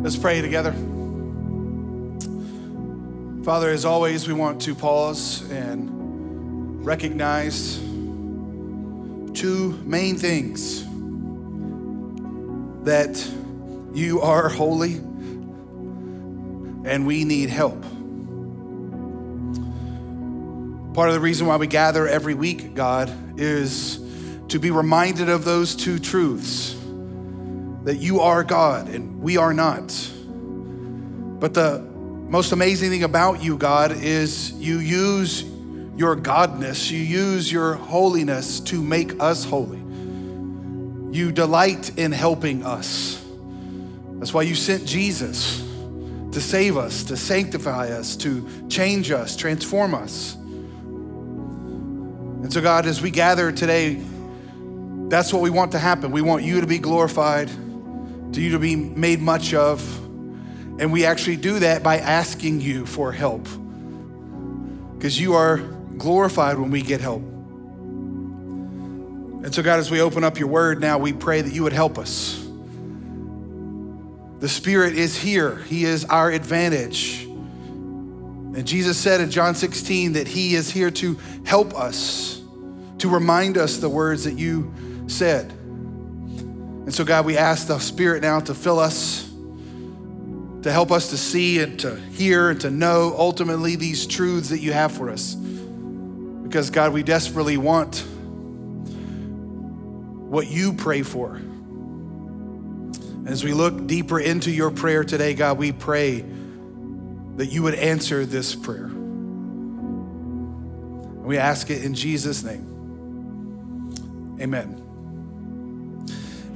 Let's pray together. Father, as always, we want to pause and recognize two main things that you are holy and we need help. Part of the reason why we gather every week, God, is to be reminded of those two truths that you are God and we are not. But the most amazing thing about you, God, is you use your godness, you use your holiness to make us holy. You delight in helping us. That's why you sent Jesus to save us, to sanctify us, to change us, transform us. And so, God, as we gather today, that's what we want to happen. We want you to be glorified, to you to be made much of. And we actually do that by asking you for help. Because you are glorified when we get help. And so, God, as we open up your word now, we pray that you would help us. The Spirit is here, He is our advantage. And Jesus said in John 16 that He is here to help us, to remind us the words that you said. And so, God, we ask the Spirit now to fill us, to help us to see and to hear and to know ultimately these truths that you have for us. Because, God, we desperately want what you pray for. As we look deeper into your prayer today, God, we pray that you would answer this prayer. And we ask it in Jesus' name. Amen.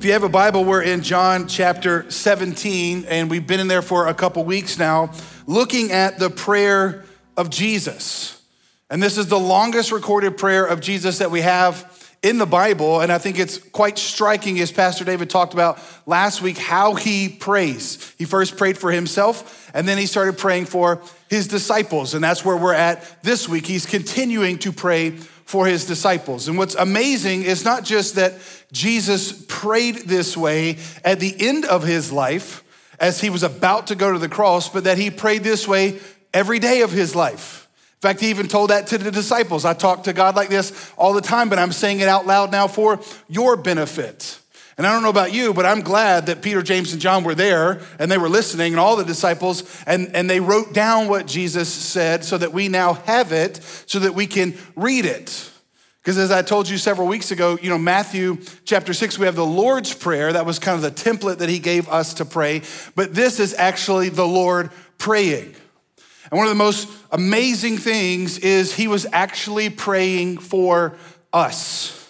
If you have a Bible, we're in John chapter 17, and we've been in there for a couple weeks now, looking at the prayer of Jesus. And this is the longest recorded prayer of Jesus that we have in the Bible, and I think it's quite striking, as Pastor David talked about last week, how he prays. He first prayed for himself, and then he started praying for his disciples, and that's where we're at this week. He's continuing to pray for his disciples. And what's amazing is not just that Jesus prayed this way at the end of his life as he was about to go to the cross, but that he prayed this way every day of his life. In fact, he even told that to the disciples. I talk to God like this all the time, but I'm saying it out loud now for your benefit. And I don't know about you, but I'm glad that Peter, James, and John were there and they were listening, and all the disciples, and, and they wrote down what Jesus said so that we now have it, so that we can read it. Because as I told you several weeks ago, you know, Matthew chapter six, we have the Lord's Prayer. That was kind of the template that he gave us to pray. But this is actually the Lord praying. And one of the most amazing things is he was actually praying for us.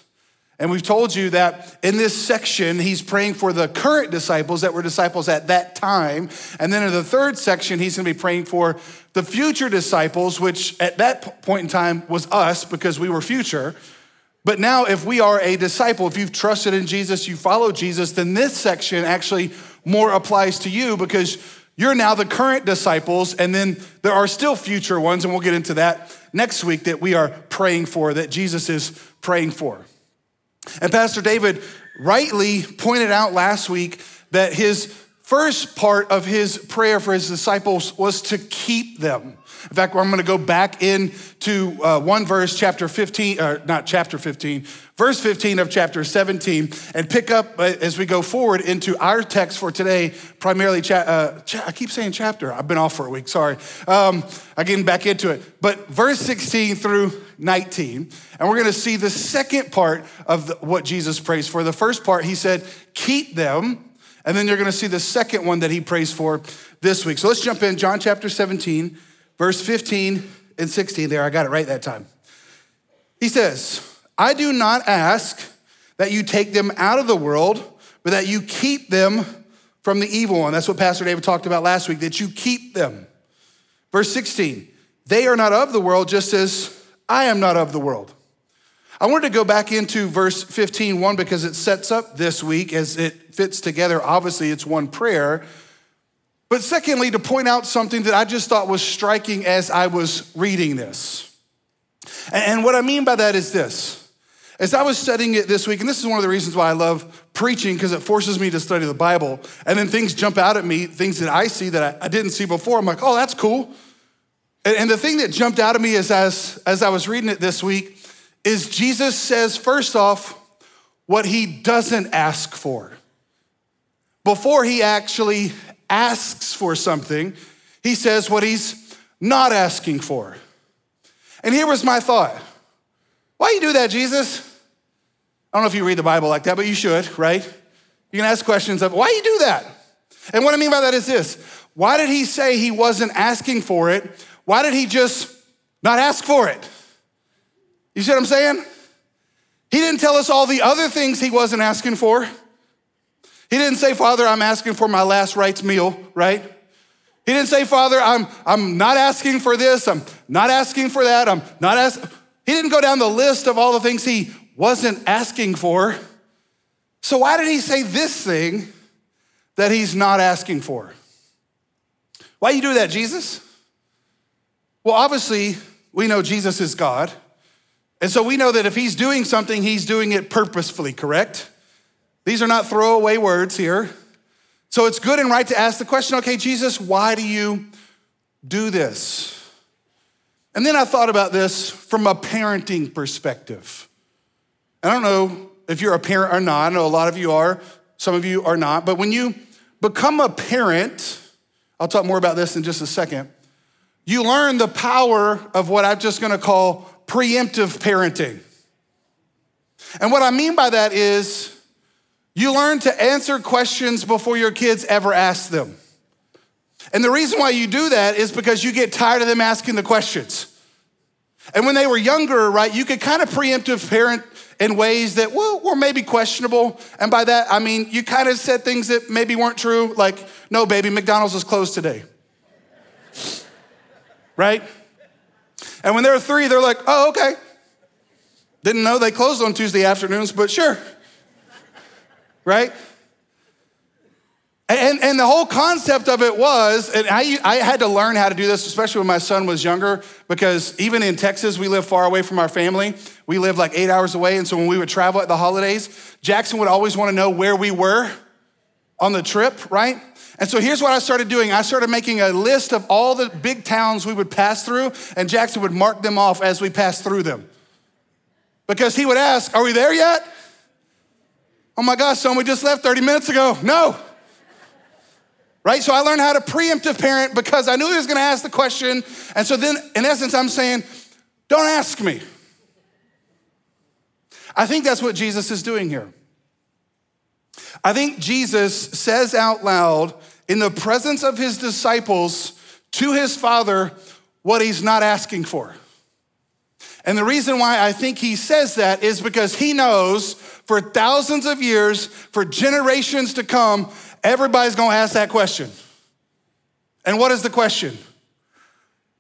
And we've told you that in this section, he's praying for the current disciples that were disciples at that time. And then in the third section, he's going to be praying for the future disciples, which at that point in time was us because we were future. But now, if we are a disciple, if you've trusted in Jesus, you follow Jesus, then this section actually more applies to you because you're now the current disciples, and then there are still future ones, and we'll get into that next week that we are praying for, that Jesus is praying for. And Pastor David rightly pointed out last week that his first part of his prayer for his disciples was to keep them. In fact, I'm going to go back into uh, one verse, chapter 15, or not chapter 15, verse 15 of chapter 17, and pick up uh, as we go forward into our text for today, primarily, cha- uh, cha- I keep saying chapter, I've been off for a week, sorry. Um, I'm getting back into it. But verse 16 through 19, and we're going to see the second part of the, what Jesus prays for. The first part, he said, keep them. And then you're going to see the second one that he prays for this week. So let's jump in, John chapter 17 verse 15 and 16 there. I got it right that time. He says, I do not ask that you take them out of the world, but that you keep them from the evil one. That's what Pastor David talked about last week, that you keep them. Verse 16, they are not of the world, just as I am not of the world. I wanted to go back into verse 15, one, because it sets up this week as it fits together. Obviously, it's one prayer, but secondly, to point out something that I just thought was striking as I was reading this. And what I mean by that is this. As I was studying it this week, and this is one of the reasons why I love preaching because it forces me to study the Bible. And then things jump out at me, things that I see that I, I didn't see before. I'm like, oh, that's cool. And, and the thing that jumped out at me is as, as I was reading it this week is Jesus says, first off, what he doesn't ask for. Before he actually asks for something, he says what he's not asking for. And here was my thought why you do that, Jesus? I don't know if you read the Bible like that, but you should, right? You can ask questions of why you do that? And what I mean by that is this why did he say he wasn't asking for it? Why did he just not ask for it? You see what I'm saying? He didn't tell us all the other things he wasn't asking for. He didn't say, Father, I'm asking for my last rites meal, right? He didn't say, Father, I'm, I'm not asking for this, I'm not asking for that, I'm not asking. He didn't go down the list of all the things he wasn't asking for. So, why did he say this thing that he's not asking for? Why you do that, Jesus? Well, obviously, we know Jesus is God. And so we know that if he's doing something, he's doing it purposefully, correct? These are not throwaway words here. So it's good and right to ask the question okay, Jesus, why do you do this? And then I thought about this from a parenting perspective. I don't know if you're a parent or not. I know a lot of you are, some of you are not. But when you become a parent, I'll talk more about this in just a second, you learn the power of what I'm just gonna call preemptive parenting. And what I mean by that is you learn to answer questions before your kids ever ask them. And the reason why you do that is because you get tired of them asking the questions. And when they were younger, right, you could kind of preemptive parent in ways that well, were maybe questionable. And by that, I mean you kind of said things that maybe weren't true, like, no, baby, McDonald's is closed today. Right? And when they're three, they're like, oh, okay. Didn't know they closed on Tuesday afternoons, but sure. right? And, and the whole concept of it was, and I, I had to learn how to do this, especially when my son was younger, because even in Texas, we live far away from our family. We live like eight hours away. And so when we would travel at the holidays, Jackson would always want to know where we were on the trip, right? And so here's what I started doing I started making a list of all the big towns we would pass through, and Jackson would mark them off as we passed through them. Because he would ask, Are we there yet? Oh my gosh, son, we just left 30 minutes ago. No. Right? So I learned how to preemptive parent because I knew he was gonna ask the question. And so then, in essence, I'm saying, Don't ask me. I think that's what Jesus is doing here. I think Jesus says out loud in the presence of his disciples to his Father what he's not asking for. And the reason why I think he says that is because he knows for thousands of years, for generations to come, everybody's gonna ask that question. And what is the question?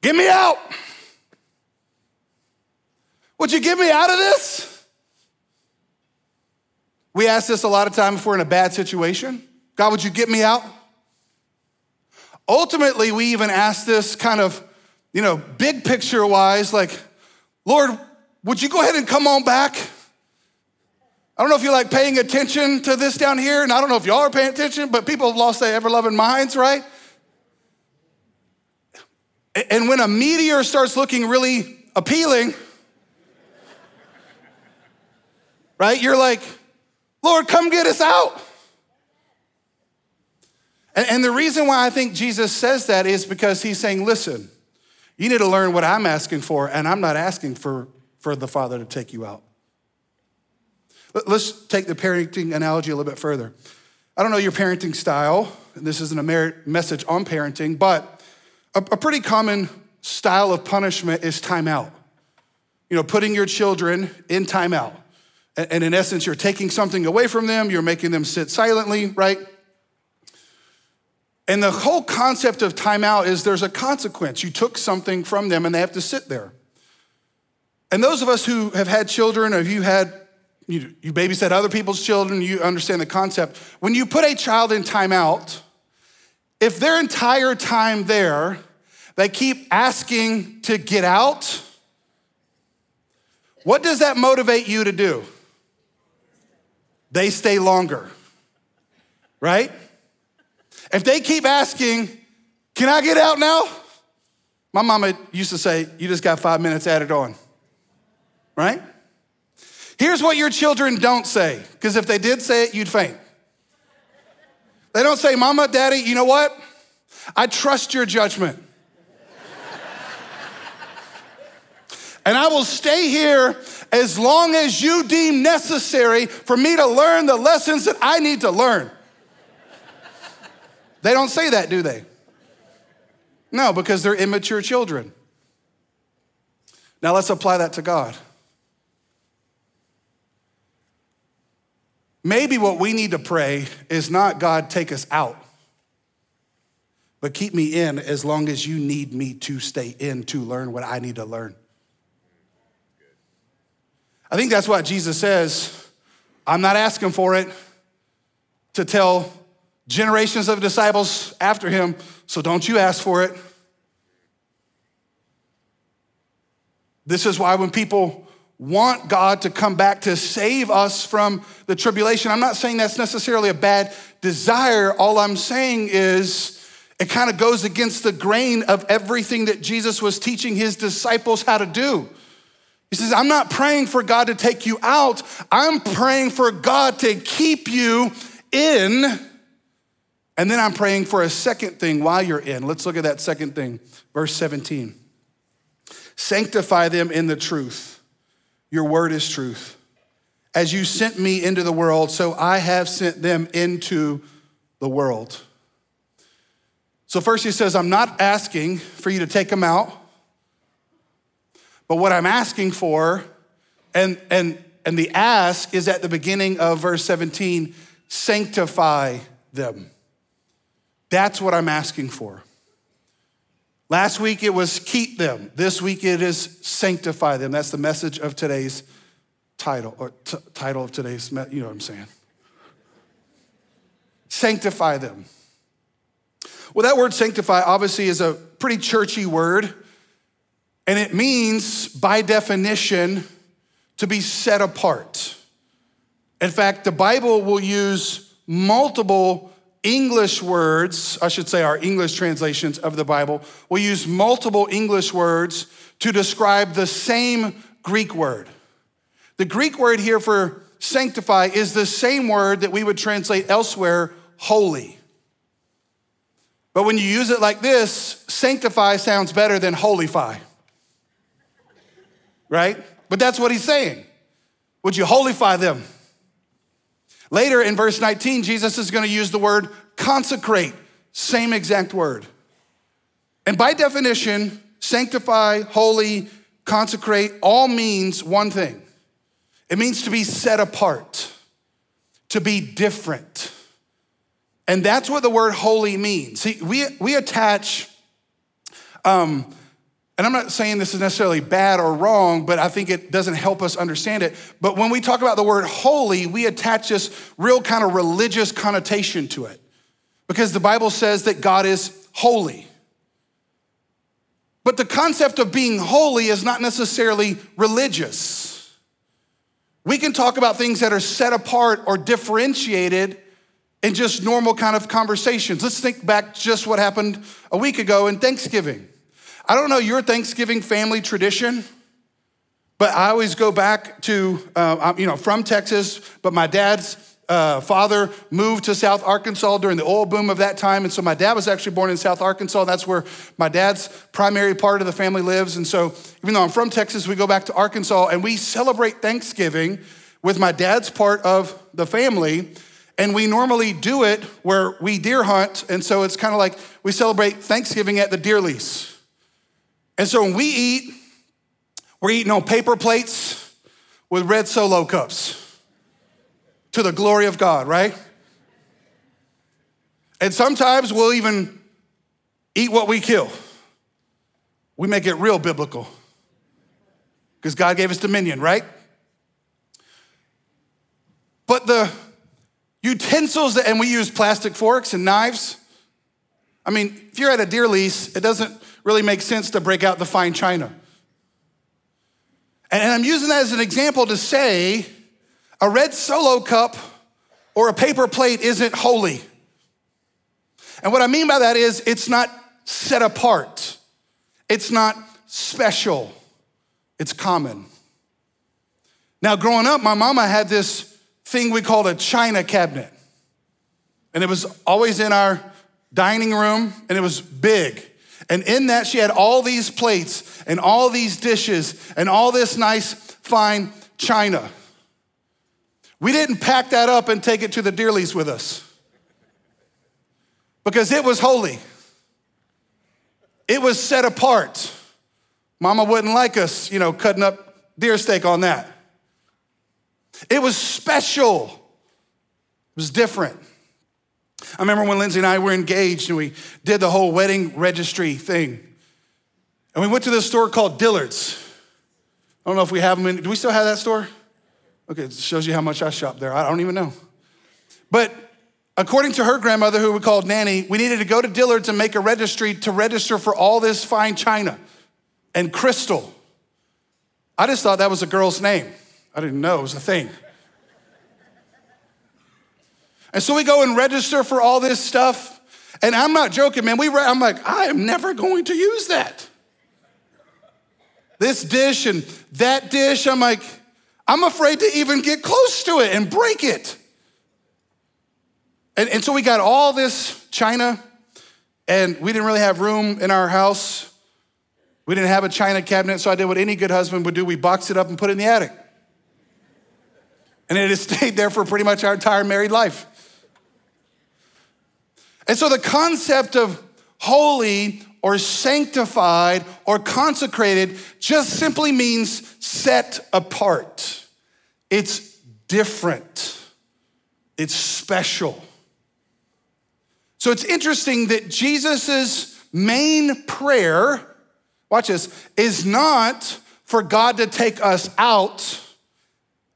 Get me out. Would you get me out of this? We ask this a lot of time if we're in a bad situation God, would you get me out? Ultimately, we even ask this kind of, you know, big picture wise, like, Lord, would you go ahead and come on back? I don't know if you're like paying attention to this down here, and I don't know if y'all are paying attention, but people have lost their ever loving minds, right? And when a meteor starts looking really appealing, right, you're like, Lord, come get us out. And, and the reason why I think Jesus says that is because he's saying, listen, you need to learn what I'm asking for, and I'm not asking for, for the Father to take you out. Let's take the parenting analogy a little bit further. I don't know your parenting style, and this isn't a message on parenting, but a, a pretty common style of punishment is timeout. You know, putting your children in timeout. And in essence, you're taking something away from them, you're making them sit silently, right? And the whole concept of timeout is there's a consequence. You took something from them and they have to sit there. And those of us who have had children, or you had, you, you babysat other people's children, you understand the concept. When you put a child in timeout, if their entire time there, they keep asking to get out, what does that motivate you to do? They stay longer, right? If they keep asking, Can I get out now? My mama used to say, You just got five minutes added on, right? Here's what your children don't say, because if they did say it, you'd faint. They don't say, Mama, Daddy, you know what? I trust your judgment. and I will stay here as long as you deem necessary for me to learn the lessons that I need to learn. they don't say that, do they? No, because they're immature children. Now let's apply that to God. Maybe what we need to pray is not God, take us out, but keep me in as long as you need me to stay in to learn what I need to learn. I think that's what Jesus says. I'm not asking for it to tell generations of disciples after him, so don't you ask for it. This is why when people want God to come back to save us from the tribulation. I'm not saying that's necessarily a bad desire. All I'm saying is it kind of goes against the grain of everything that Jesus was teaching his disciples how to do. He says, I'm not praying for God to take you out, I'm praying for God to keep you in. And then I'm praying for a second thing while you're in. Let's look at that second thing, verse 17. Sanctify them in the truth. Your word is truth. As you sent me into the world, so I have sent them into the world. So, first, he says, I'm not asking for you to take them out, but what I'm asking for, and, and, and the ask is at the beginning of verse 17 sanctify them. That's what I'm asking for. Last week it was keep them. This week it is sanctify them. That's the message of today's title, or t- title of today's, you know what I'm saying. Sanctify them. Well, that word sanctify obviously is a pretty churchy word, and it means, by definition, to be set apart. In fact, the Bible will use multiple English words, I should say our English translations of the Bible, will use multiple English words to describe the same Greek word. The Greek word here for sanctify is the same word that we would translate elsewhere, holy. But when you use it like this, sanctify sounds better than holify. Right? But that's what he's saying. Would you holify them? Later in verse 19, Jesus is going to use the word consecrate, same exact word. And by definition, sanctify, holy, consecrate all means one thing it means to be set apart, to be different. And that's what the word holy means. See, we, we attach um, and I'm not saying this is necessarily bad or wrong, but I think it doesn't help us understand it. But when we talk about the word holy, we attach this real kind of religious connotation to it because the Bible says that God is holy. But the concept of being holy is not necessarily religious. We can talk about things that are set apart or differentiated in just normal kind of conversations. Let's think back just what happened a week ago in Thanksgiving. I don't know your Thanksgiving family tradition, but I always go back to, uh, you know, from Texas, but my dad's uh, father moved to South Arkansas during the oil boom of that time. And so my dad was actually born in South Arkansas. That's where my dad's primary part of the family lives. And so even though I'm from Texas, we go back to Arkansas and we celebrate Thanksgiving with my dad's part of the family. And we normally do it where we deer hunt. And so it's kind of like we celebrate Thanksgiving at the deer lease. And so when we eat, we're eating on paper plates with red solo cups to the glory of God, right? And sometimes we'll even eat what we kill. We make it real biblical because God gave us dominion, right? But the utensils, that, and we use plastic forks and knives. I mean, if you're at a deer lease, it doesn't really make sense to break out the fine china. And I'm using that as an example to say a red solo cup or a paper plate isn't holy. And what I mean by that is it's not set apart, it's not special, it's common. Now, growing up, my mama had this thing we called a china cabinet. And it was always in our dining room, and it was big. And in that, she had all these plates and all these dishes and all this nice, fine china. We didn't pack that up and take it to the deer lease with us because it was holy. It was set apart. Mama wouldn't like us, you know, cutting up deer steak on that. It was special, it was different. I remember when Lindsay and I were engaged and we did the whole wedding registry thing. And we went to this store called Dillard's. I don't know if we have them in, do we still have that store? Okay, it shows you how much I shop there. I don't even know. But according to her grandmother, who we called Nanny, we needed to go to Dillard's and make a registry to register for all this fine china and crystal. I just thought that was a girl's name. I didn't know it was a thing. And so we go and register for all this stuff. And I'm not joking, man. We re- I'm like, I am never going to use that. This dish and that dish, I'm like, I'm afraid to even get close to it and break it. And, and so we got all this china, and we didn't really have room in our house. We didn't have a china cabinet, so I did what any good husband would do we boxed it up and put it in the attic. And it has stayed there for pretty much our entire married life. And so the concept of holy or sanctified or consecrated just simply means set apart. It's different, it's special. So it's interesting that Jesus' main prayer, watch this, is not for God to take us out.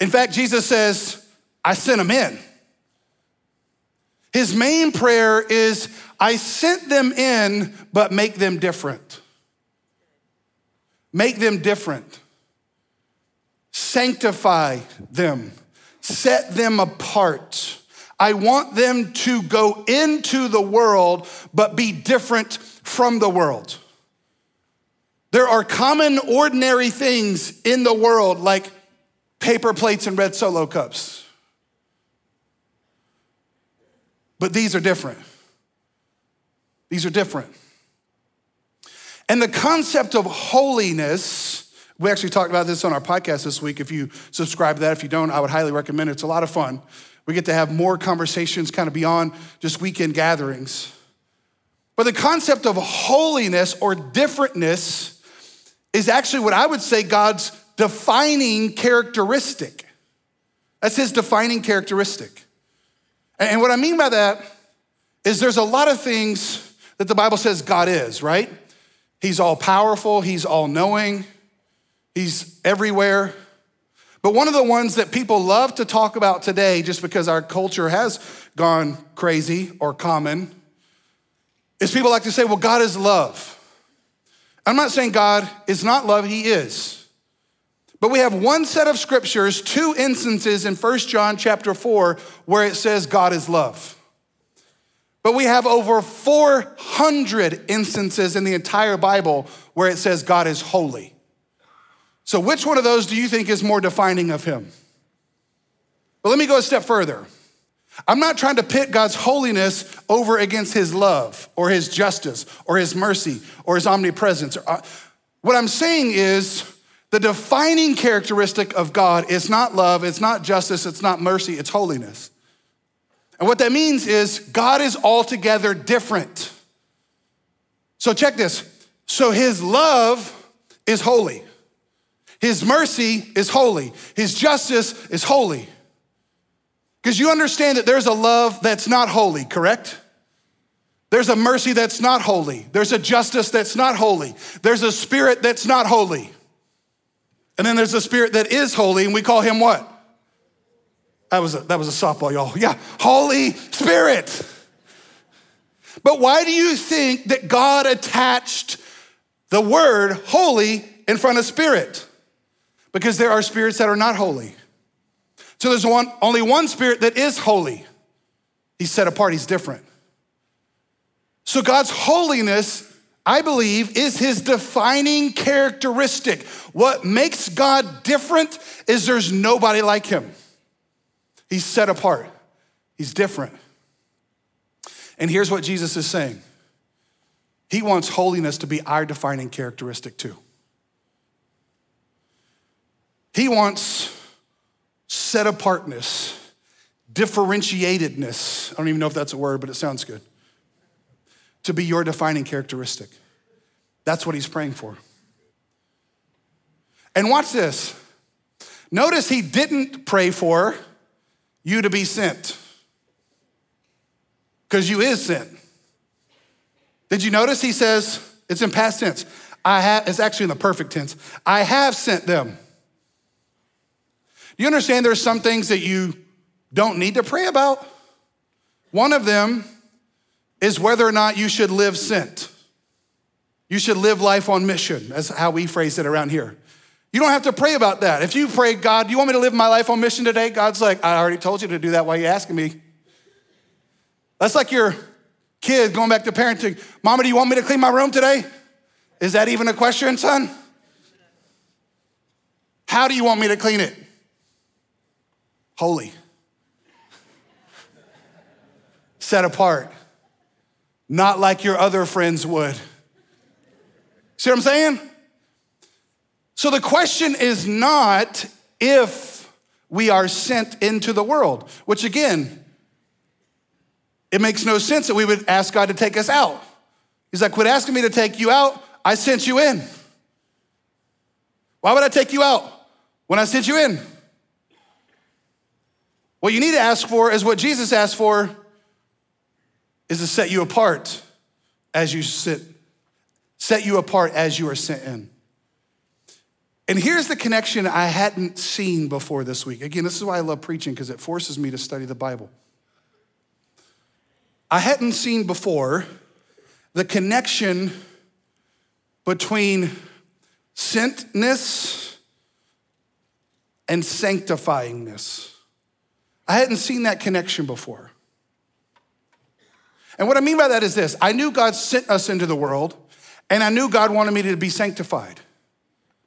In fact, Jesus says, I sent him in. His main prayer is, I sent them in, but make them different. Make them different. Sanctify them. Set them apart. I want them to go into the world, but be different from the world. There are common, ordinary things in the world like paper plates and red solo cups. But these are different. These are different. And the concept of holiness, we actually talked about this on our podcast this week. If you subscribe to that, if you don't, I would highly recommend it. It's a lot of fun. We get to have more conversations kind of beyond just weekend gatherings. But the concept of holiness or differentness is actually what I would say God's defining characteristic. That's his defining characteristic. And what I mean by that is there's a lot of things that the Bible says God is, right? He's all powerful, He's all knowing, He's everywhere. But one of the ones that people love to talk about today, just because our culture has gone crazy or common, is people like to say, well, God is love. I'm not saying God is not love, He is. But we have one set of scriptures, two instances in 1 John chapter 4 where it says God is love. But we have over 400 instances in the entire Bible where it says God is holy. So, which one of those do you think is more defining of him? But let me go a step further. I'm not trying to pit God's holiness over against his love or his justice or his mercy or his omnipresence. Uh, what I'm saying is, the defining characteristic of God is not love, it's not justice, it's not mercy, it's holiness. And what that means is God is altogether different. So check this. So his love is holy. His mercy is holy. His justice is holy. Because you understand that there's a love that's not holy, correct? There's a mercy that's not holy. There's a justice that's not holy. There's a spirit that's not holy. And then there's a spirit that is holy, and we call him what? That was a, that was a softball, y'all. Yeah, Holy Spirit. But why do you think that God attached the word holy in front of spirit? Because there are spirits that are not holy. So there's one, only one spirit that is holy. He's set apart, he's different. So God's holiness, I believe, is his defining characteristic. What makes God different is there's nobody like him. He's set apart, he's different. And here's what Jesus is saying He wants holiness to be our defining characteristic too. He wants set apartness, differentiatedness. I don't even know if that's a word, but it sounds good. To be your defining characteristic. That's what he's praying for. And watch this. Notice he didn't pray for you to be sent because you is sent. Did you notice he says, it's in past tense. I have, it's actually in the perfect tense. I have sent them. You understand there's some things that you don't need to pray about? One of them is whether or not you should live sent. You should live life on mission. That's how we phrase it around here. You don't have to pray about that. If you pray, God, do you want me to live my life on mission today? God's like, I already told you to do that. Why are you asking me? That's like your kid going back to parenting. Mama, do you want me to clean my room today? Is that even a question, son? How do you want me to clean it? Holy. Set apart. Not like your other friends would. See what I'm saying? So the question is not if we are sent into the world, which again, it makes no sense that we would ask God to take us out. He's like, quit asking me to take you out. I sent you in. Why would I take you out when I sent you in? What you need to ask for is what Jesus asked for is to set you apart as you sit, set you apart as you are sent in. And here's the connection I hadn't seen before this week. Again, this is why I love preaching because it forces me to study the Bible. I hadn't seen before the connection between sentness and sanctifyingness. I hadn't seen that connection before. And what I mean by that is this I knew God sent us into the world, and I knew God wanted me to be sanctified,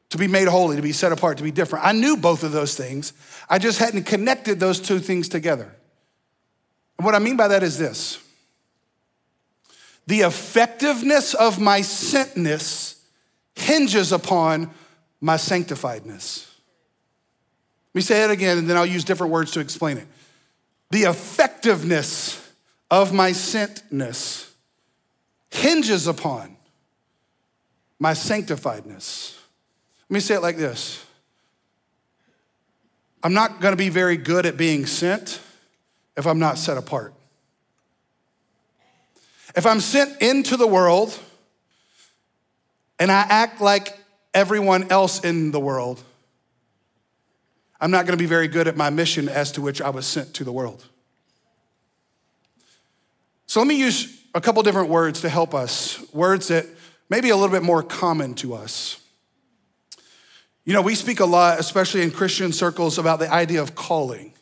to be made holy, to be set apart, to be different. I knew both of those things. I just hadn't connected those two things together. And what I mean by that is this the effectiveness of my sentness hinges upon my sanctifiedness. Let me say it again, and then I'll use different words to explain it. The effectiveness of my sentness hinges upon my sanctifiedness. Let me say it like this I'm not gonna be very good at being sent if I'm not set apart. If I'm sent into the world and I act like everyone else in the world, I'm not going to be very good at my mission as to which I was sent to the world. So let me use a couple different words to help us, words that may be a little bit more common to us. You know, we speak a lot, especially in Christian circles, about the idea of calling.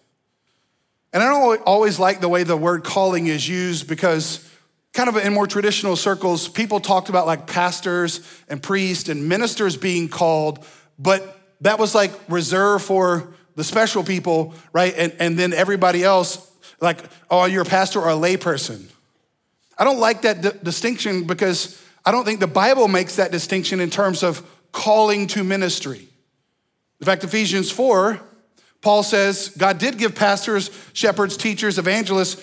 And I don't always like the way the word calling is used because kind of in more traditional circles, people talked about like pastors and priests and ministers being called, but that was like reserved for the special people, right? And, and then everybody else, like, oh, you're a pastor or a layperson. I don't like that d- distinction because I don't think the Bible makes that distinction in terms of calling to ministry. In fact, Ephesians 4, Paul says God did give pastors, shepherds, teachers, evangelists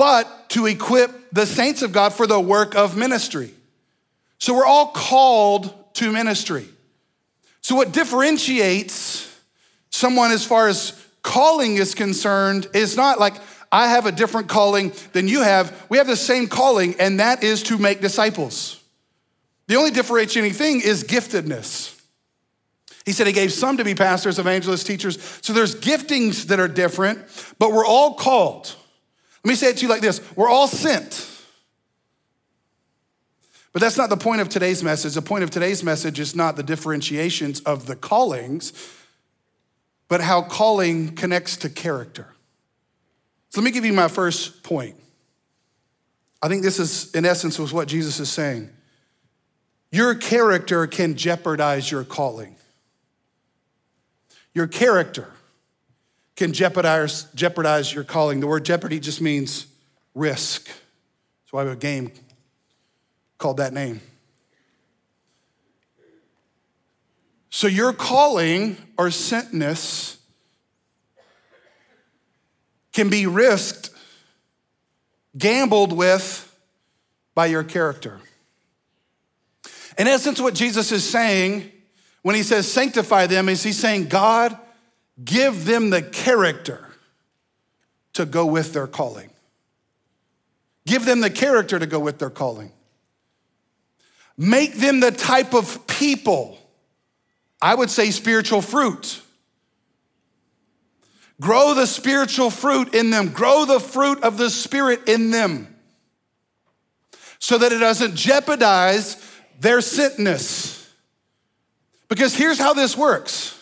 but to equip the saints of God for the work of ministry. So we're all called to ministry. So, what differentiates someone as far as calling is concerned is not like I have a different calling than you have. We have the same calling, and that is to make disciples. The only differentiating thing is giftedness. He said he gave some to be pastors, evangelists, teachers. So there's giftings that are different, but we're all called. Let me say it to you like this we're all sent. But that's not the point of today's message. The point of today's message is not the differentiations of the callings. but how calling connects to character. So let me give you my first point. I think this is, in essence, was what Jesus is saying. Your character can jeopardize your calling. Your character can jeopardize, jeopardize your calling. The word jeopardy just means risk. That's why we have a game called that name. So your calling or sentness can be risked, gambled with by your character. In essence, what Jesus is saying when he says sanctify them is he's saying, God, give them the character to go with their calling. Give them the character to go with their calling. Make them the type of people, I would say spiritual fruit. Grow the spiritual fruit in them, grow the fruit of the Spirit in them so that it doesn't jeopardize their sentness. Because here's how this works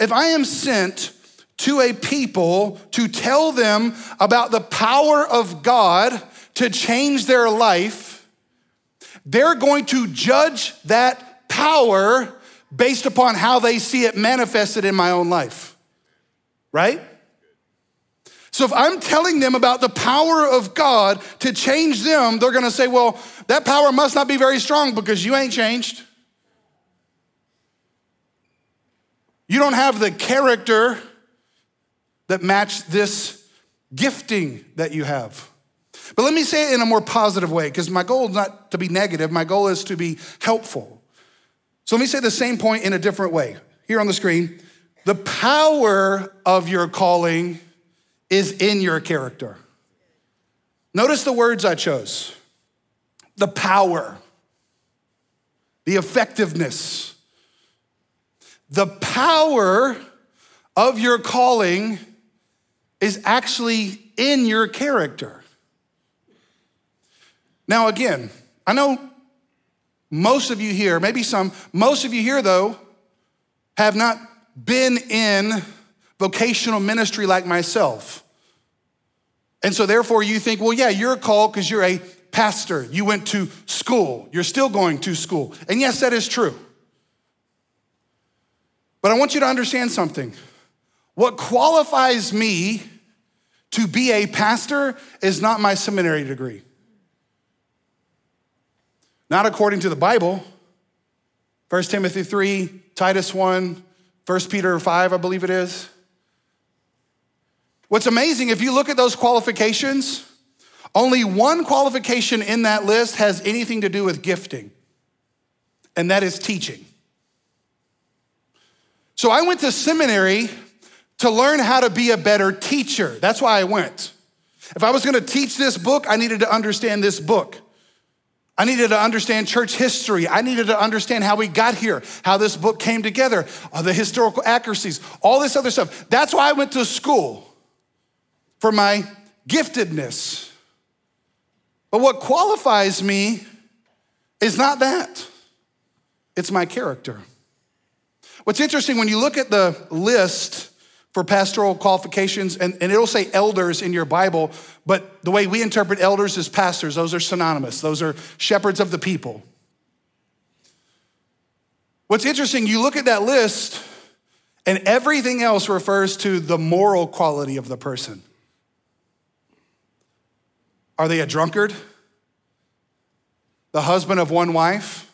if I am sent to a people to tell them about the power of God to change their life, they're going to judge that power based upon how they see it manifested in my own life. Right? So if I'm telling them about the power of God to change them, they're gonna say, well, that power must not be very strong because you ain't changed. You don't have the character that matched this gifting that you have. But let me say it in a more positive way because my goal is not to be negative, my goal is to be helpful. So let me say the same point in a different way. Here on the screen, the power of your calling is in your character. Notice the words I chose the power, the effectiveness, the power of your calling is actually in your character. Now, again, I know most of you here, maybe some, most of you here, though, have not been in vocational ministry like myself. And so, therefore, you think, well, yeah, you're called because you're a pastor. You went to school. You're still going to school. And yes, that is true. But I want you to understand something. What qualifies me to be a pastor is not my seminary degree. Not according to the Bible. 1 Timothy 3, Titus 1, 1 Peter 5, I believe it is. What's amazing, if you look at those qualifications, only one qualification in that list has anything to do with gifting, and that is teaching. So I went to seminary to learn how to be a better teacher. That's why I went. If I was gonna teach this book, I needed to understand this book. I needed to understand church history. I needed to understand how we got here, how this book came together, uh, the historical accuracies, all this other stuff. That's why I went to school for my giftedness. But what qualifies me is not that, it's my character. What's interesting, when you look at the list for pastoral qualifications, and, and it'll say elders in your Bible, but the way we interpret elders is pastors. Those are synonymous, those are shepherds of the people. What's interesting, you look at that list, and everything else refers to the moral quality of the person. Are they a drunkard? The husband of one wife?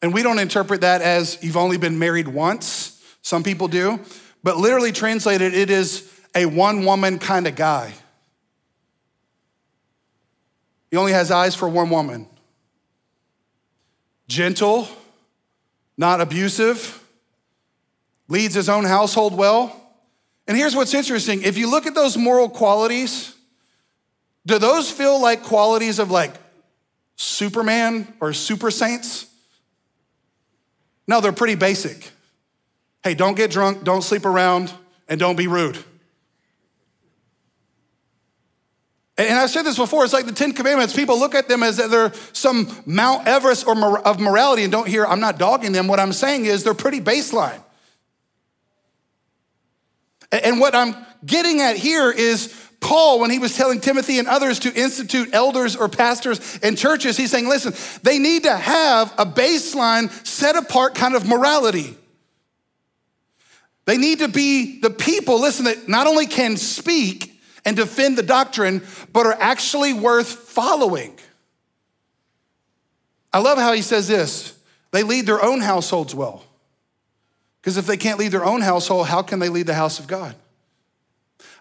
And we don't interpret that as you've only been married once. Some people do. But literally translated, it is a one woman kind of guy. He only has eyes for one woman. Gentle, not abusive, leads his own household well. And here's what's interesting if you look at those moral qualities, do those feel like qualities of like Superman or super saints? No, they're pretty basic. Hey, don't get drunk, don't sleep around, and don't be rude. And I've said this before, it's like the Ten Commandments. People look at them as they're some Mount Everest or of morality and don't hear, I'm not dogging them. What I'm saying is they're pretty baseline. And what I'm getting at here is Paul, when he was telling Timothy and others to institute elders or pastors in churches, he's saying, listen, they need to have a baseline set apart kind of morality. They need to be the people, listen, that not only can speak and defend the doctrine, but are actually worth following. I love how he says this they lead their own households well. Because if they can't lead their own household, how can they lead the house of God?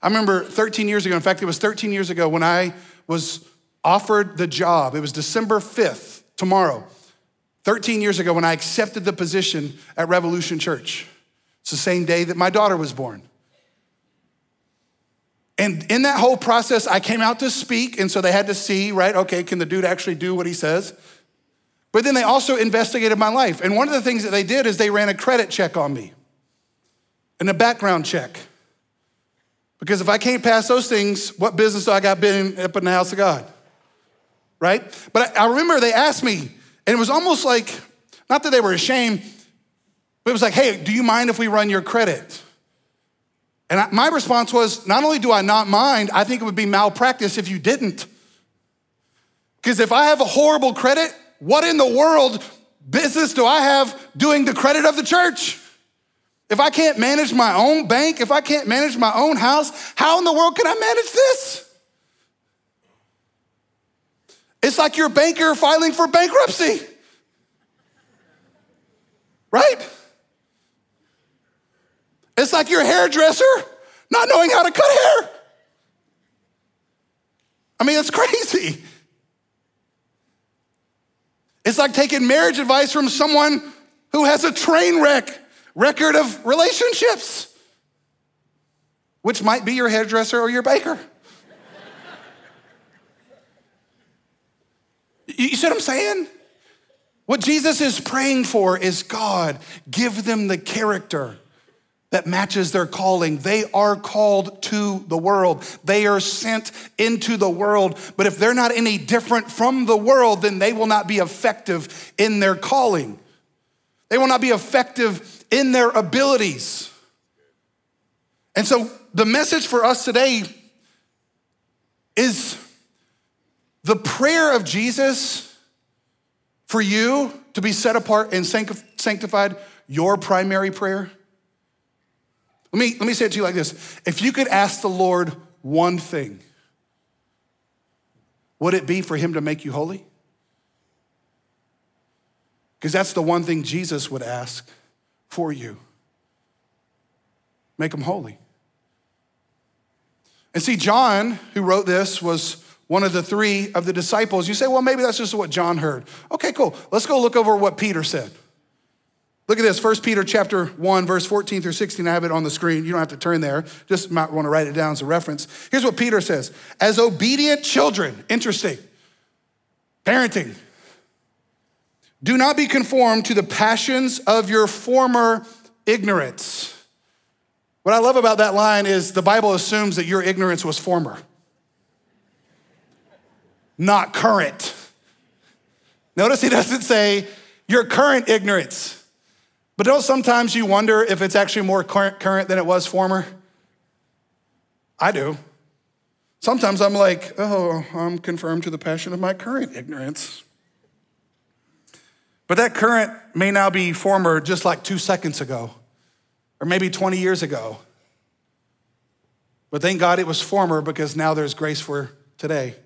I remember 13 years ago, in fact, it was 13 years ago when I was offered the job. It was December 5th, tomorrow. 13 years ago when I accepted the position at Revolution Church. It's the same day that my daughter was born. And in that whole process, I came out to speak, and so they had to see, right? Okay, can the dude actually do what he says? But then they also investigated my life. And one of the things that they did is they ran a credit check on me and a background check. Because if I can't pass those things, what business do I got being up in the house of God? Right? But I remember they asked me, and it was almost like, not that they were ashamed, but it was like, hey, do you mind if we run your credit? And my response was, not only do I not mind, I think it would be malpractice if you didn't. Because if I have a horrible credit, what in the world business do I have doing the credit of the church? If I can't manage my own bank, if I can't manage my own house, how in the world can I manage this? It's like your banker filing for bankruptcy. Right? It's like your hairdresser not knowing how to cut hair. I mean, it's crazy. It's like taking marriage advice from someone who has a train wreck record of relationships, which might be your hairdresser or your baker. you see what I'm saying? What Jesus is praying for is God, give them the character that matches their calling. They are called to the world. They are sent into the world. But if they're not any different from the world, then they will not be effective in their calling. They will not be effective in their abilities. And so the message for us today is the prayer of Jesus for you to be set apart and sanctified, your primary prayer let me, let me say it to you like this if you could ask the Lord one thing, would it be for him to make you holy? Because that's the one thing Jesus would ask for you make him holy. And see, John, who wrote this, was one of the three of the disciples. You say, well, maybe that's just what John heard. Okay, cool. Let's go look over what Peter said. Look at this, 1 Peter chapter 1, verse 14 through 16. I have it on the screen. You don't have to turn there. Just might want to write it down as a reference. Here's what Peter says. As obedient children, interesting. Parenting. Do not be conformed to the passions of your former ignorance. What I love about that line is the Bible assumes that your ignorance was former, not current. Notice he doesn't say your current ignorance. But don't sometimes you wonder if it's actually more current than it was former? I do. Sometimes I'm like, oh, I'm confirmed to the passion of my current ignorance. But that current may now be former just like two seconds ago, or maybe 20 years ago. But thank God it was former because now there's grace for today. It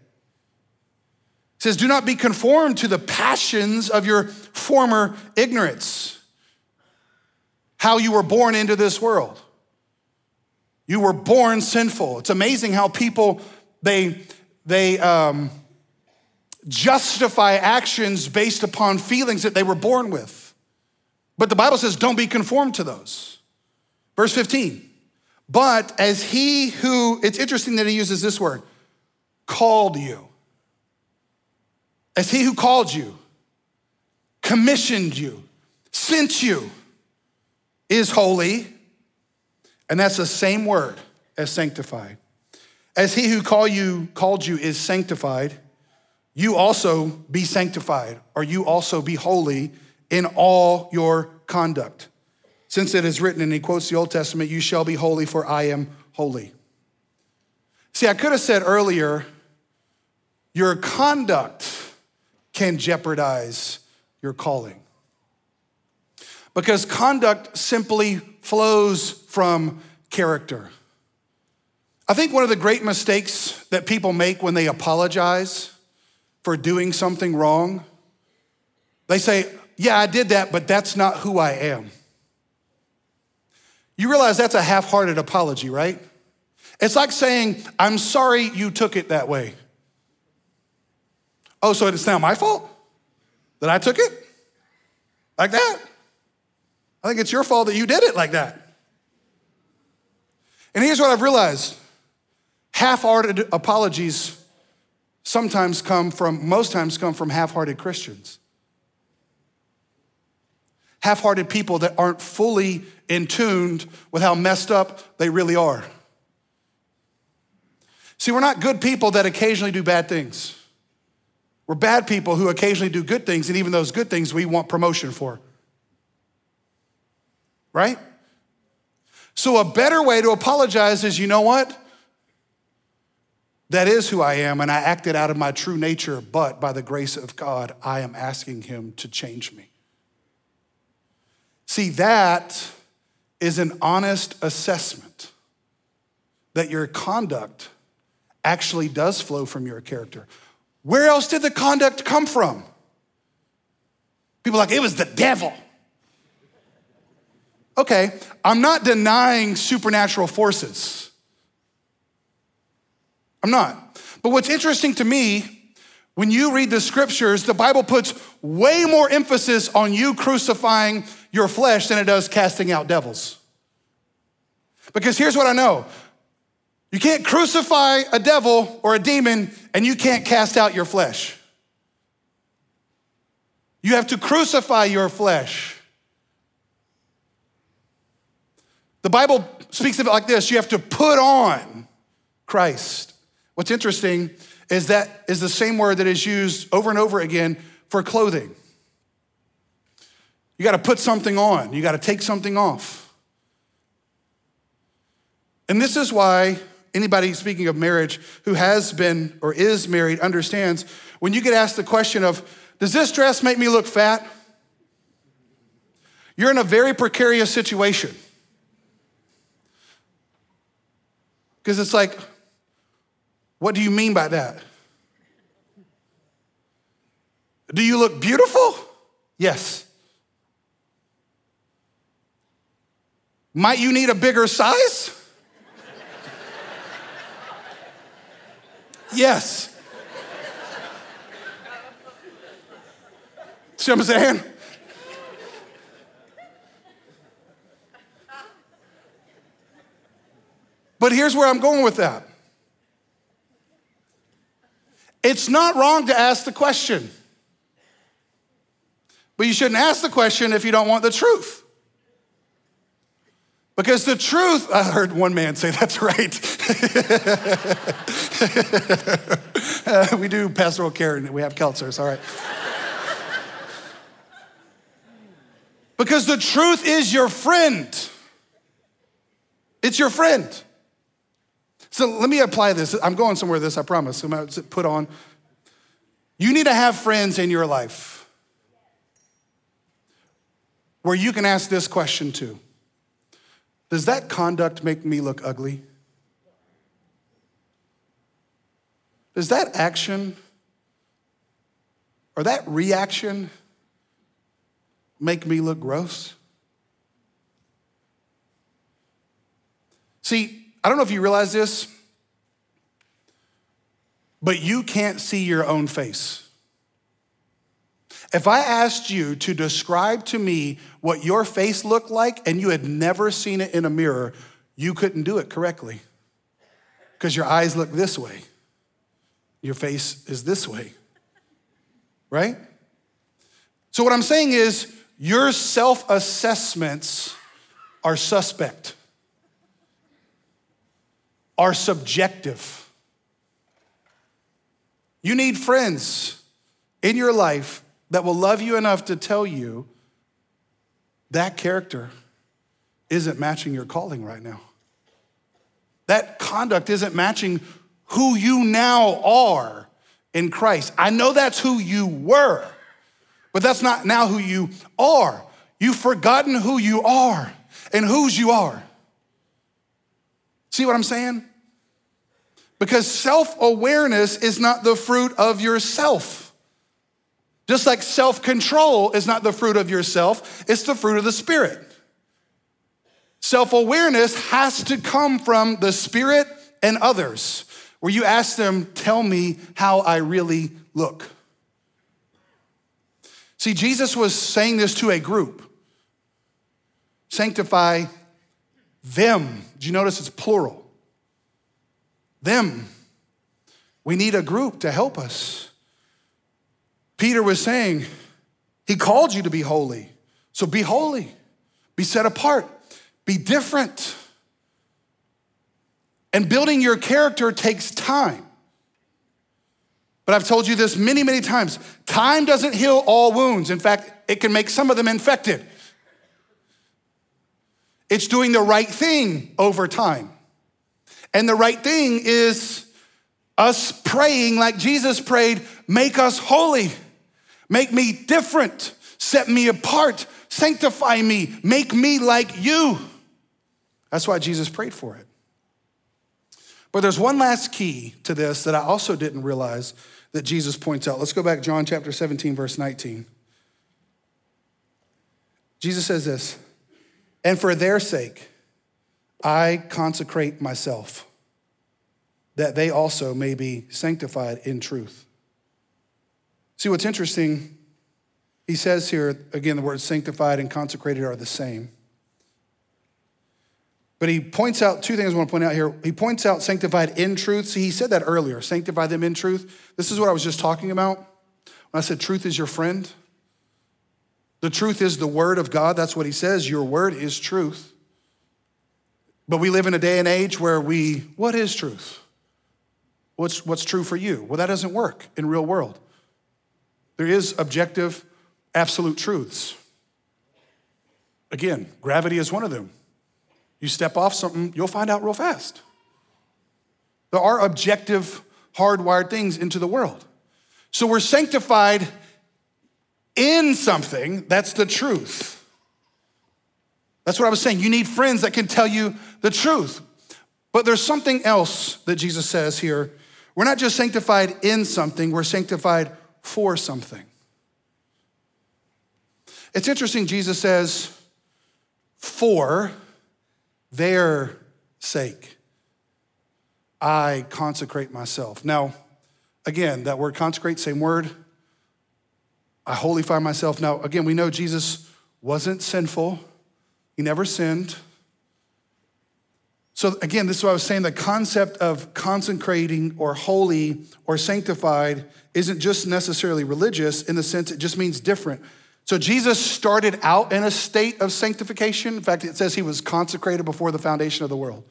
says, Do not be conformed to the passions of your former ignorance how you were born into this world. You were born sinful. It's amazing how people they they um, justify actions based upon feelings that they were born with. But the Bible says, don't be conformed to those. Verse 15. But as he who, it's interesting that he uses this word, called you. As he who called you, commissioned you, sent you is holy, and that's the same word as sanctified. As he who call you, called you is sanctified, you also be sanctified, or you also be holy in all your conduct. Since it is written, and he quotes the Old Testament, you shall be holy, for I am holy. See, I could have said earlier, your conduct can jeopardize your calling. Because conduct simply flows from character. I think one of the great mistakes that people make when they apologize for doing something wrong, they say, Yeah, I did that, but that's not who I am. You realize that's a half hearted apology, right? It's like saying, I'm sorry you took it that way. Oh, so it's now my fault that I took it like that? I think it's your fault that you did it like that. And here's what I've realized half hearted apologies sometimes come from, most times come from half hearted Christians. Half hearted people that aren't fully in tuned with how messed up they really are. See, we're not good people that occasionally do bad things. We're bad people who occasionally do good things, and even those good things we want promotion for. Right? So, a better way to apologize is you know what? That is who I am, and I acted out of my true nature, but by the grace of God, I am asking Him to change me. See, that is an honest assessment that your conduct actually does flow from your character. Where else did the conduct come from? People like, it was the devil. Okay, I'm not denying supernatural forces. I'm not. But what's interesting to me, when you read the scriptures, the Bible puts way more emphasis on you crucifying your flesh than it does casting out devils. Because here's what I know you can't crucify a devil or a demon and you can't cast out your flesh. You have to crucify your flesh. The Bible speaks of it like this you have to put on Christ. What's interesting is that is the same word that is used over and over again for clothing. You got to put something on, you got to take something off. And this is why Anybody speaking of marriage who has been or is married understands when you get asked the question of, Does this dress make me look fat? You're in a very precarious situation. Because it's like, what do you mean by that? Do you look beautiful? Yes. Might you need a bigger size? Yes. See what I'm saying? But here's where I'm going with that. It's not wrong to ask the question, but you shouldn't ask the question if you don't want the truth. Because the truth, I heard one man say, that's right. uh, we do pastoral care and we have counselors, all right. because the truth is your friend. It's your friend. So let me apply this. I'm going somewhere with this, I promise. I'm going to put on. You need to have friends in your life where you can ask this question too does that conduct make me look ugly? Does that action or that reaction make me look gross? See, I don't know if you realize this, but you can't see your own face. If I asked you to describe to me what your face looked like and you had never seen it in a mirror, you couldn't do it correctly because your eyes look this way, your face is this way, right? So, what I'm saying is, your self assessments are suspect, are subjective. You need friends in your life that will love you enough to tell you that character isn't matching your calling right now. That conduct isn't matching who you now are in Christ. I know that's who you were, but that's not now who you are. You've forgotten who you are and whose you are. See what I'm saying? Because self awareness is not the fruit of yourself. Just like self control is not the fruit of yourself, it's the fruit of the Spirit. Self awareness has to come from the Spirit and others, where you ask them, Tell me how I really look. See, Jesus was saying this to a group sanctify them. Did you notice it's plural? Them. We need a group to help us. Peter was saying, He called you to be holy. So be holy, be set apart, be different. And building your character takes time. But I've told you this many, many times time doesn't heal all wounds. In fact, it can make some of them infected. It's doing the right thing over time. And the right thing is us praying like Jesus prayed make us holy, make me different, set me apart, sanctify me, make me like you. That's why Jesus prayed for it. But there's one last key to this that I also didn't realize that Jesus points out. Let's go back, John chapter 17, verse 19. Jesus says this, and for their sake, I consecrate myself, that they also may be sanctified in truth. See what's interesting? He says here, again, the words sanctified and consecrated are the same. But he points out two things I want to point out here. He points out sanctified in truth. See, he said that earlier sanctify them in truth. This is what I was just talking about when I said truth is your friend. The truth is the word of God. That's what he says. Your word is truth. But we live in a day and age where we, what is truth? What's, what's true for you? Well, that doesn't work in real world. There is objective, absolute truths. Again, gravity is one of them. You step off something, you'll find out real fast. There are objective, hardwired things into the world. So we're sanctified in something, that's the truth. That's what I was saying. You need friends that can tell you the truth. But there's something else that Jesus says here. We're not just sanctified in something, we're sanctified for something. It's interesting, Jesus says, for their sake, I consecrate myself. Now, again, that word consecrate, same word. I holify myself. Now, again, we know Jesus wasn't sinful, he never sinned. So, again, this is what I was saying the concept of consecrating or holy or sanctified isn't just necessarily religious in the sense it just means different. So, Jesus started out in a state of sanctification. In fact, it says he was consecrated before the foundation of the world.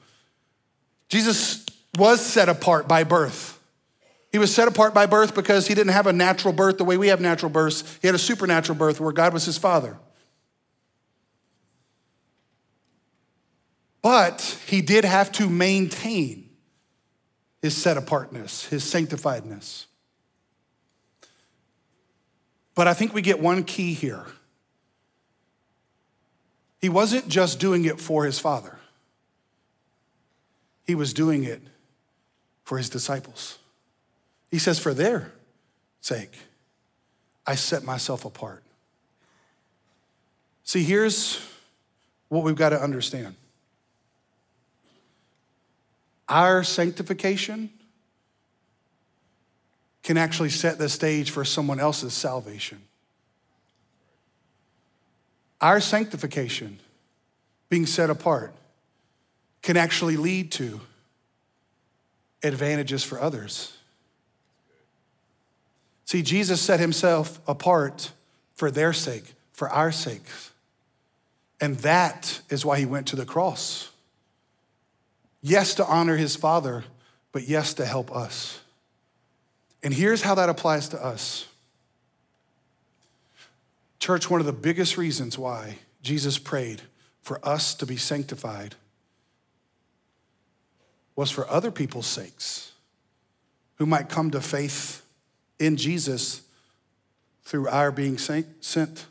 Jesus was set apart by birth. He was set apart by birth because he didn't have a natural birth the way we have natural births. He had a supernatural birth where God was his father. But he did have to maintain his set apartness, his sanctifiedness. But I think we get one key here. He wasn't just doing it for his father, he was doing it for his disciples. He says, For their sake, I set myself apart. See, here's what we've got to understand our sanctification can actually set the stage for someone else's salvation. Our sanctification, being set apart, can actually lead to advantages for others. See, Jesus set himself apart for their sake, for our sake. And that is why he went to the cross. Yes, to honor his Father, but yes, to help us. And here's how that applies to us. Church, one of the biggest reasons why Jesus prayed for us to be sanctified was for other people's sakes who might come to faith in Jesus through our being sent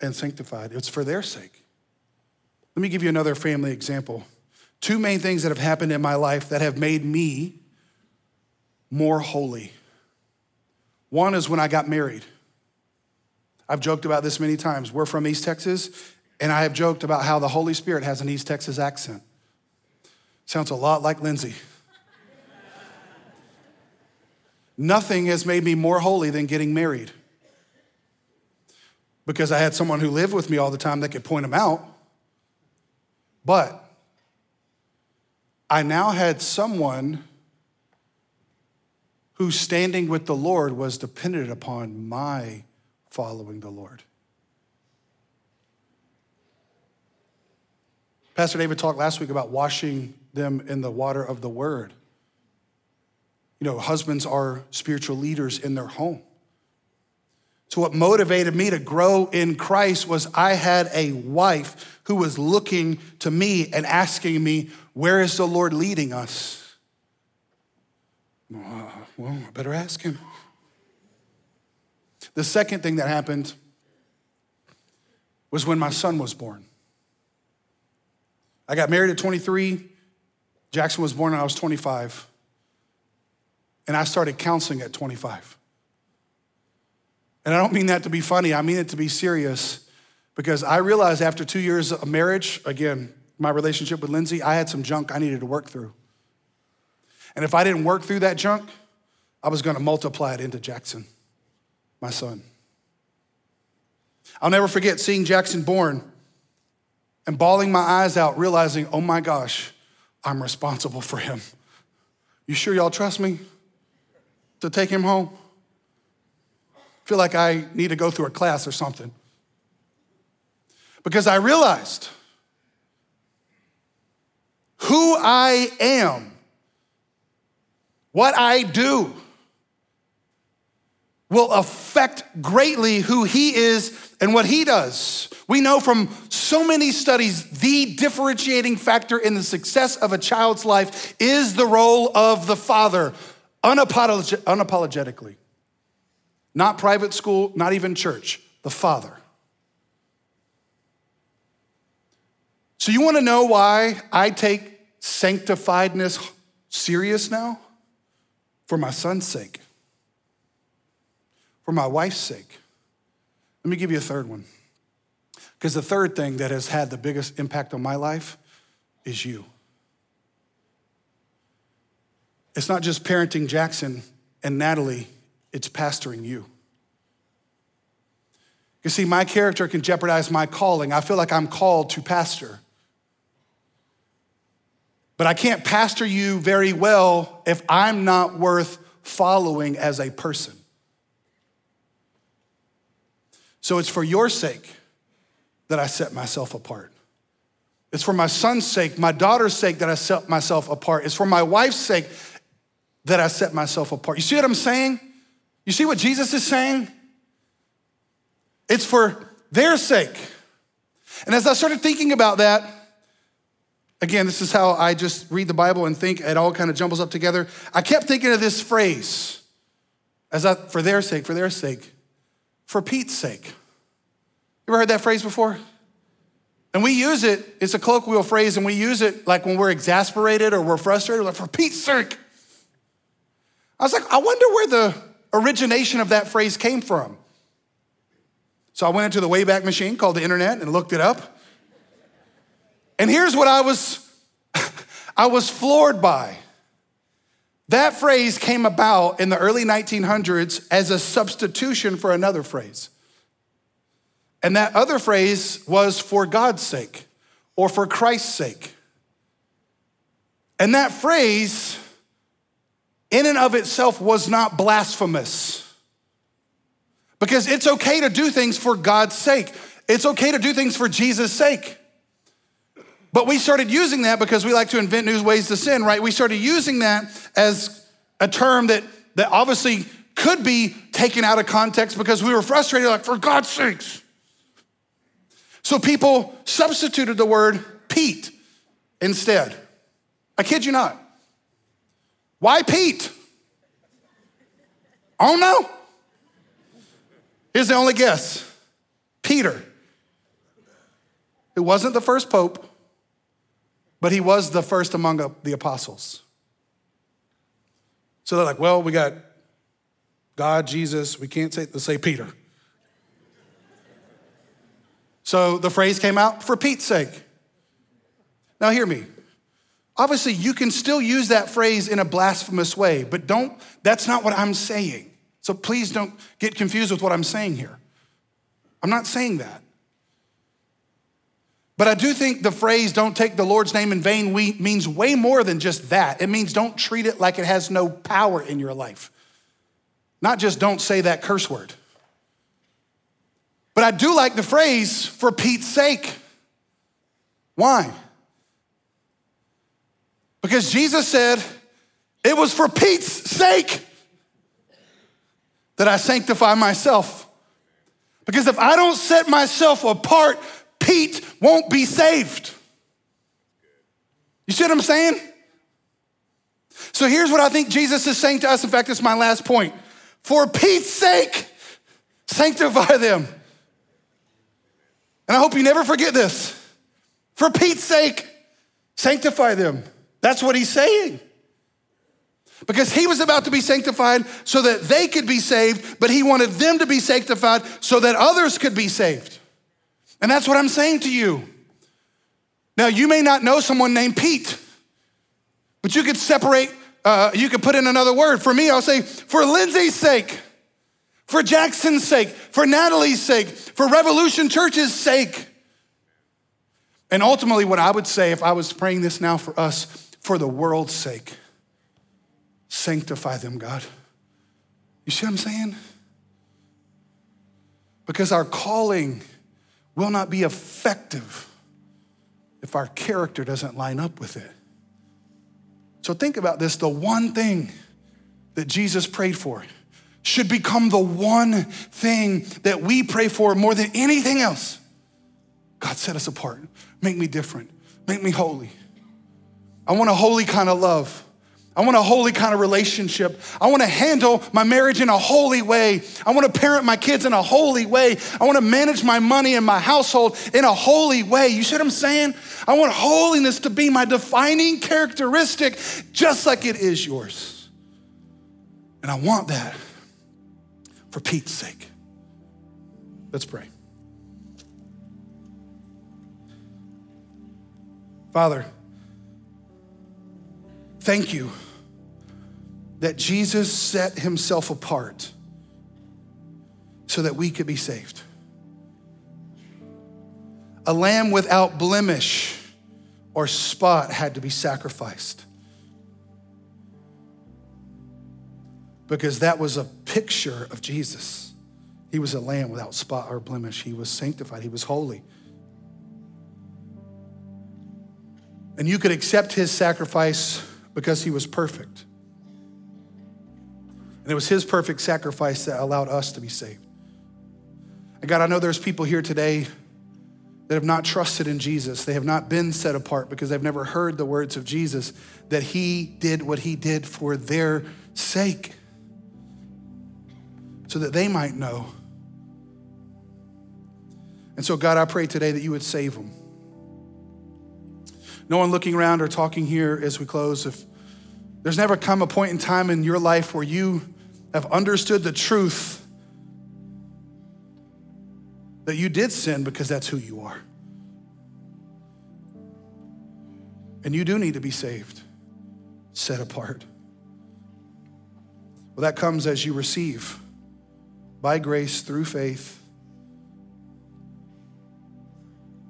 and sanctified. It's for their sake. Let me give you another family example. Two main things that have happened in my life that have made me more holy. One is when I got married. I've joked about this many times. We're from East Texas, and I have joked about how the Holy Spirit has an East Texas accent. Sounds a lot like Lindsay. Nothing has made me more holy than getting married because I had someone who lived with me all the time that could point them out. But I now had someone whose standing with the Lord was dependent upon my following the Lord. Pastor David talked last week about washing them in the water of the word. You know, husbands are spiritual leaders in their home. So, what motivated me to grow in Christ was I had a wife who was looking to me and asking me, Where is the Lord leading us? Well, I better ask him. The second thing that happened was when my son was born. I got married at 23. Jackson was born when I was 25. And I started counseling at 25. And I don't mean that to be funny, I mean it to be serious because I realized after two years of marriage, again, my relationship with Lindsay, I had some junk I needed to work through. And if I didn't work through that junk, I was gonna multiply it into Jackson, my son. I'll never forget seeing Jackson born and bawling my eyes out, realizing, oh my gosh, I'm responsible for him. You sure y'all trust me to take him home? feel like I need to go through a class or something. Because I realized who I am, what I do, will affect greatly who he is and what he does. We know from so many studies the differentiating factor in the success of a child's life is the role of the father, unapolog- unapologetically. Not private school, not even church, the Father. So, you want to know why I take sanctifiedness serious now? For my son's sake, for my wife's sake. Let me give you a third one. Because the third thing that has had the biggest impact on my life is you. It's not just parenting Jackson and Natalie it's pastoring you. You see, my character can jeopardize my calling. I feel like I'm called to pastor. But I can't pastor you very well if I'm not worth following as a person. So it's for your sake that I set myself apart. It's for my son's sake, my daughter's sake that I set myself apart. It's for my wife's sake that I set myself apart. You see what I'm saying? You see what Jesus is saying? It's for their sake. And as I started thinking about that, again, this is how I just read the Bible and think it all kind of jumbles up together. I kept thinking of this phrase as I, for their sake, for their sake, for Pete's sake. You ever heard that phrase before? And we use it, it's a colloquial phrase, and we use it like when we're exasperated or we're frustrated, like for Pete's sake. I was like, I wonder where the origination of that phrase came from. So I went into the Wayback Machine called the internet and looked it up. And here's what I was I was floored by. That phrase came about in the early 1900s as a substitution for another phrase. And that other phrase was for God's sake or for Christ's sake. And that phrase in and of itself was not blasphemous. Because it's okay to do things for God's sake. It's okay to do things for Jesus' sake. But we started using that because we like to invent new ways to sin, right? We started using that as a term that, that obviously could be taken out of context because we were frustrated, like, for God's sakes. So people substituted the word Pete instead. I kid you not. Why Pete? Oh no. Here's the only guess Peter, who wasn't the first pope, but he was the first among the apostles. So they're like, well, we got God, Jesus, we can't say, let's say Peter. So the phrase came out for Pete's sake. Now, hear me. Obviously, you can still use that phrase in a blasphemous way, but don't, that's not what I'm saying. So please don't get confused with what I'm saying here. I'm not saying that. But I do think the phrase don't take the Lord's name in vain means way more than just that. It means don't treat it like it has no power in your life. Not just don't say that curse word. But I do like the phrase for Pete's sake. Why? Because Jesus said, it was for Pete's sake that I sanctify myself. Because if I don't set myself apart, Pete won't be saved. You see what I'm saying? So here's what I think Jesus is saying to us. In fact, it's my last point. For Pete's sake, sanctify them. And I hope you never forget this. For Pete's sake, sanctify them. That's what he's saying. Because he was about to be sanctified so that they could be saved, but he wanted them to be sanctified so that others could be saved. And that's what I'm saying to you. Now, you may not know someone named Pete, but you could separate, uh, you could put in another word. For me, I'll say, for Lindsay's sake, for Jackson's sake, for Natalie's sake, for Revolution Church's sake. And ultimately, what I would say if I was praying this now for us, for the world's sake, sanctify them, God. You see what I'm saying? Because our calling will not be effective if our character doesn't line up with it. So think about this the one thing that Jesus prayed for should become the one thing that we pray for more than anything else. God set us apart, make me different, make me holy. I want a holy kind of love. I want a holy kind of relationship. I want to handle my marriage in a holy way. I want to parent my kids in a holy way. I want to manage my money and my household in a holy way. You see what I'm saying? I want holiness to be my defining characteristic, just like it is yours. And I want that for Pete's sake. Let's pray. Father, thank you that Jesus set himself apart so that we could be saved. A lamb without blemish or spot had to be sacrificed because that was a picture of Jesus. He was a lamb without spot or blemish. He was sanctified, he was holy. And you could accept his sacrifice because he was perfect. And it was his perfect sacrifice that allowed us to be saved. And God, I know there's people here today that have not trusted in Jesus. They have not been set apart because they've never heard the words of Jesus that he did what he did for their sake so that they might know. And so, God, I pray today that you would save them. No one looking around or talking here as we close, if there's never come a point in time in your life where you have understood the truth that you did sin because that's who you are. And you do need to be saved, set apart. Well, that comes as you receive by grace through faith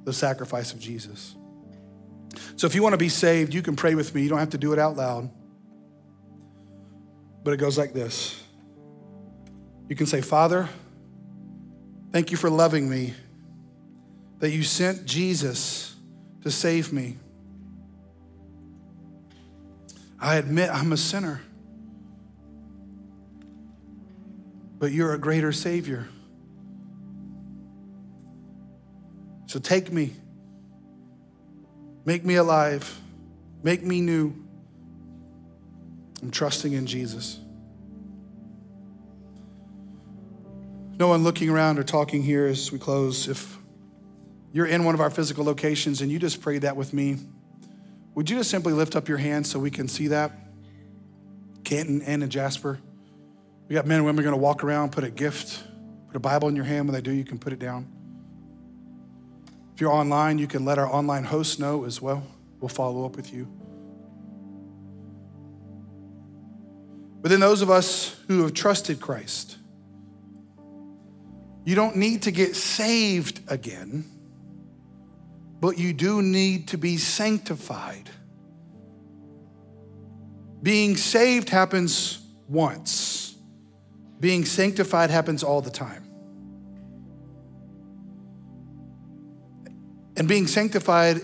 the sacrifice of Jesus. So if you want to be saved, you can pray with me. You don't have to do it out loud. But it goes like this. You can say, Father, thank you for loving me, that you sent Jesus to save me. I admit I'm a sinner, but you're a greater Savior. So take me, make me alive, make me new. I'm trusting in Jesus. No one looking around or talking here as we close. If you're in one of our physical locations and you just prayed that with me, would you just simply lift up your hand so we can see that? Canton, and Jasper. We got men and women going to walk around, put a gift, put a Bible in your hand. When they do, you can put it down. If you're online, you can let our online host know as well. We'll follow up with you. But then, those of us who have trusted Christ, you don't need to get saved again, but you do need to be sanctified. Being saved happens once, being sanctified happens all the time. And being sanctified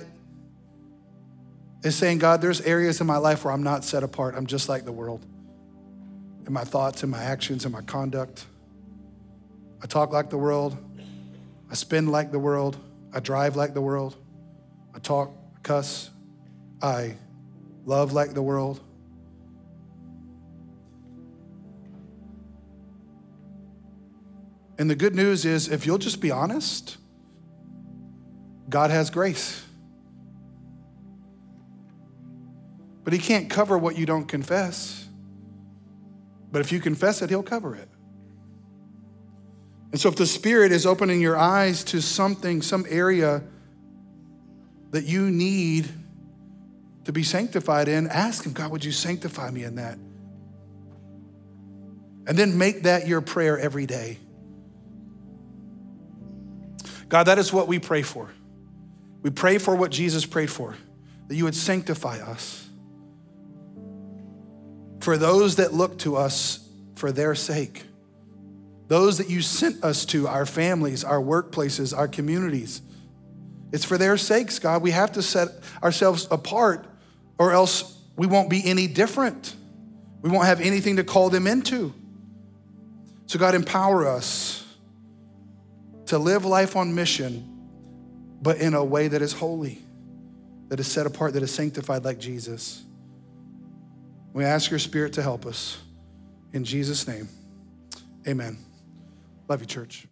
is saying, God, there's areas in my life where I'm not set apart. I'm just like the world in my thoughts, in my actions, in my conduct. I talk like the world. I spend like the world. I drive like the world. I talk, I cuss. I love like the world. And the good news is, if you'll just be honest, God has grace. But He can't cover what you don't confess. But if you confess it, He'll cover it. And so, if the Spirit is opening your eyes to something, some area that you need to be sanctified in, ask Him, God, would you sanctify me in that? And then make that your prayer every day. God, that is what we pray for. We pray for what Jesus prayed for, that you would sanctify us. For those that look to us for their sake, those that you sent us to, our families, our workplaces, our communities. It's for their sakes, God. We have to set ourselves apart, or else we won't be any different. We won't have anything to call them into. So, God, empower us to live life on mission but in a way that is holy, that is set apart, that is sanctified like Jesus. We ask your spirit to help us. In Jesus' name, amen. Love you, church.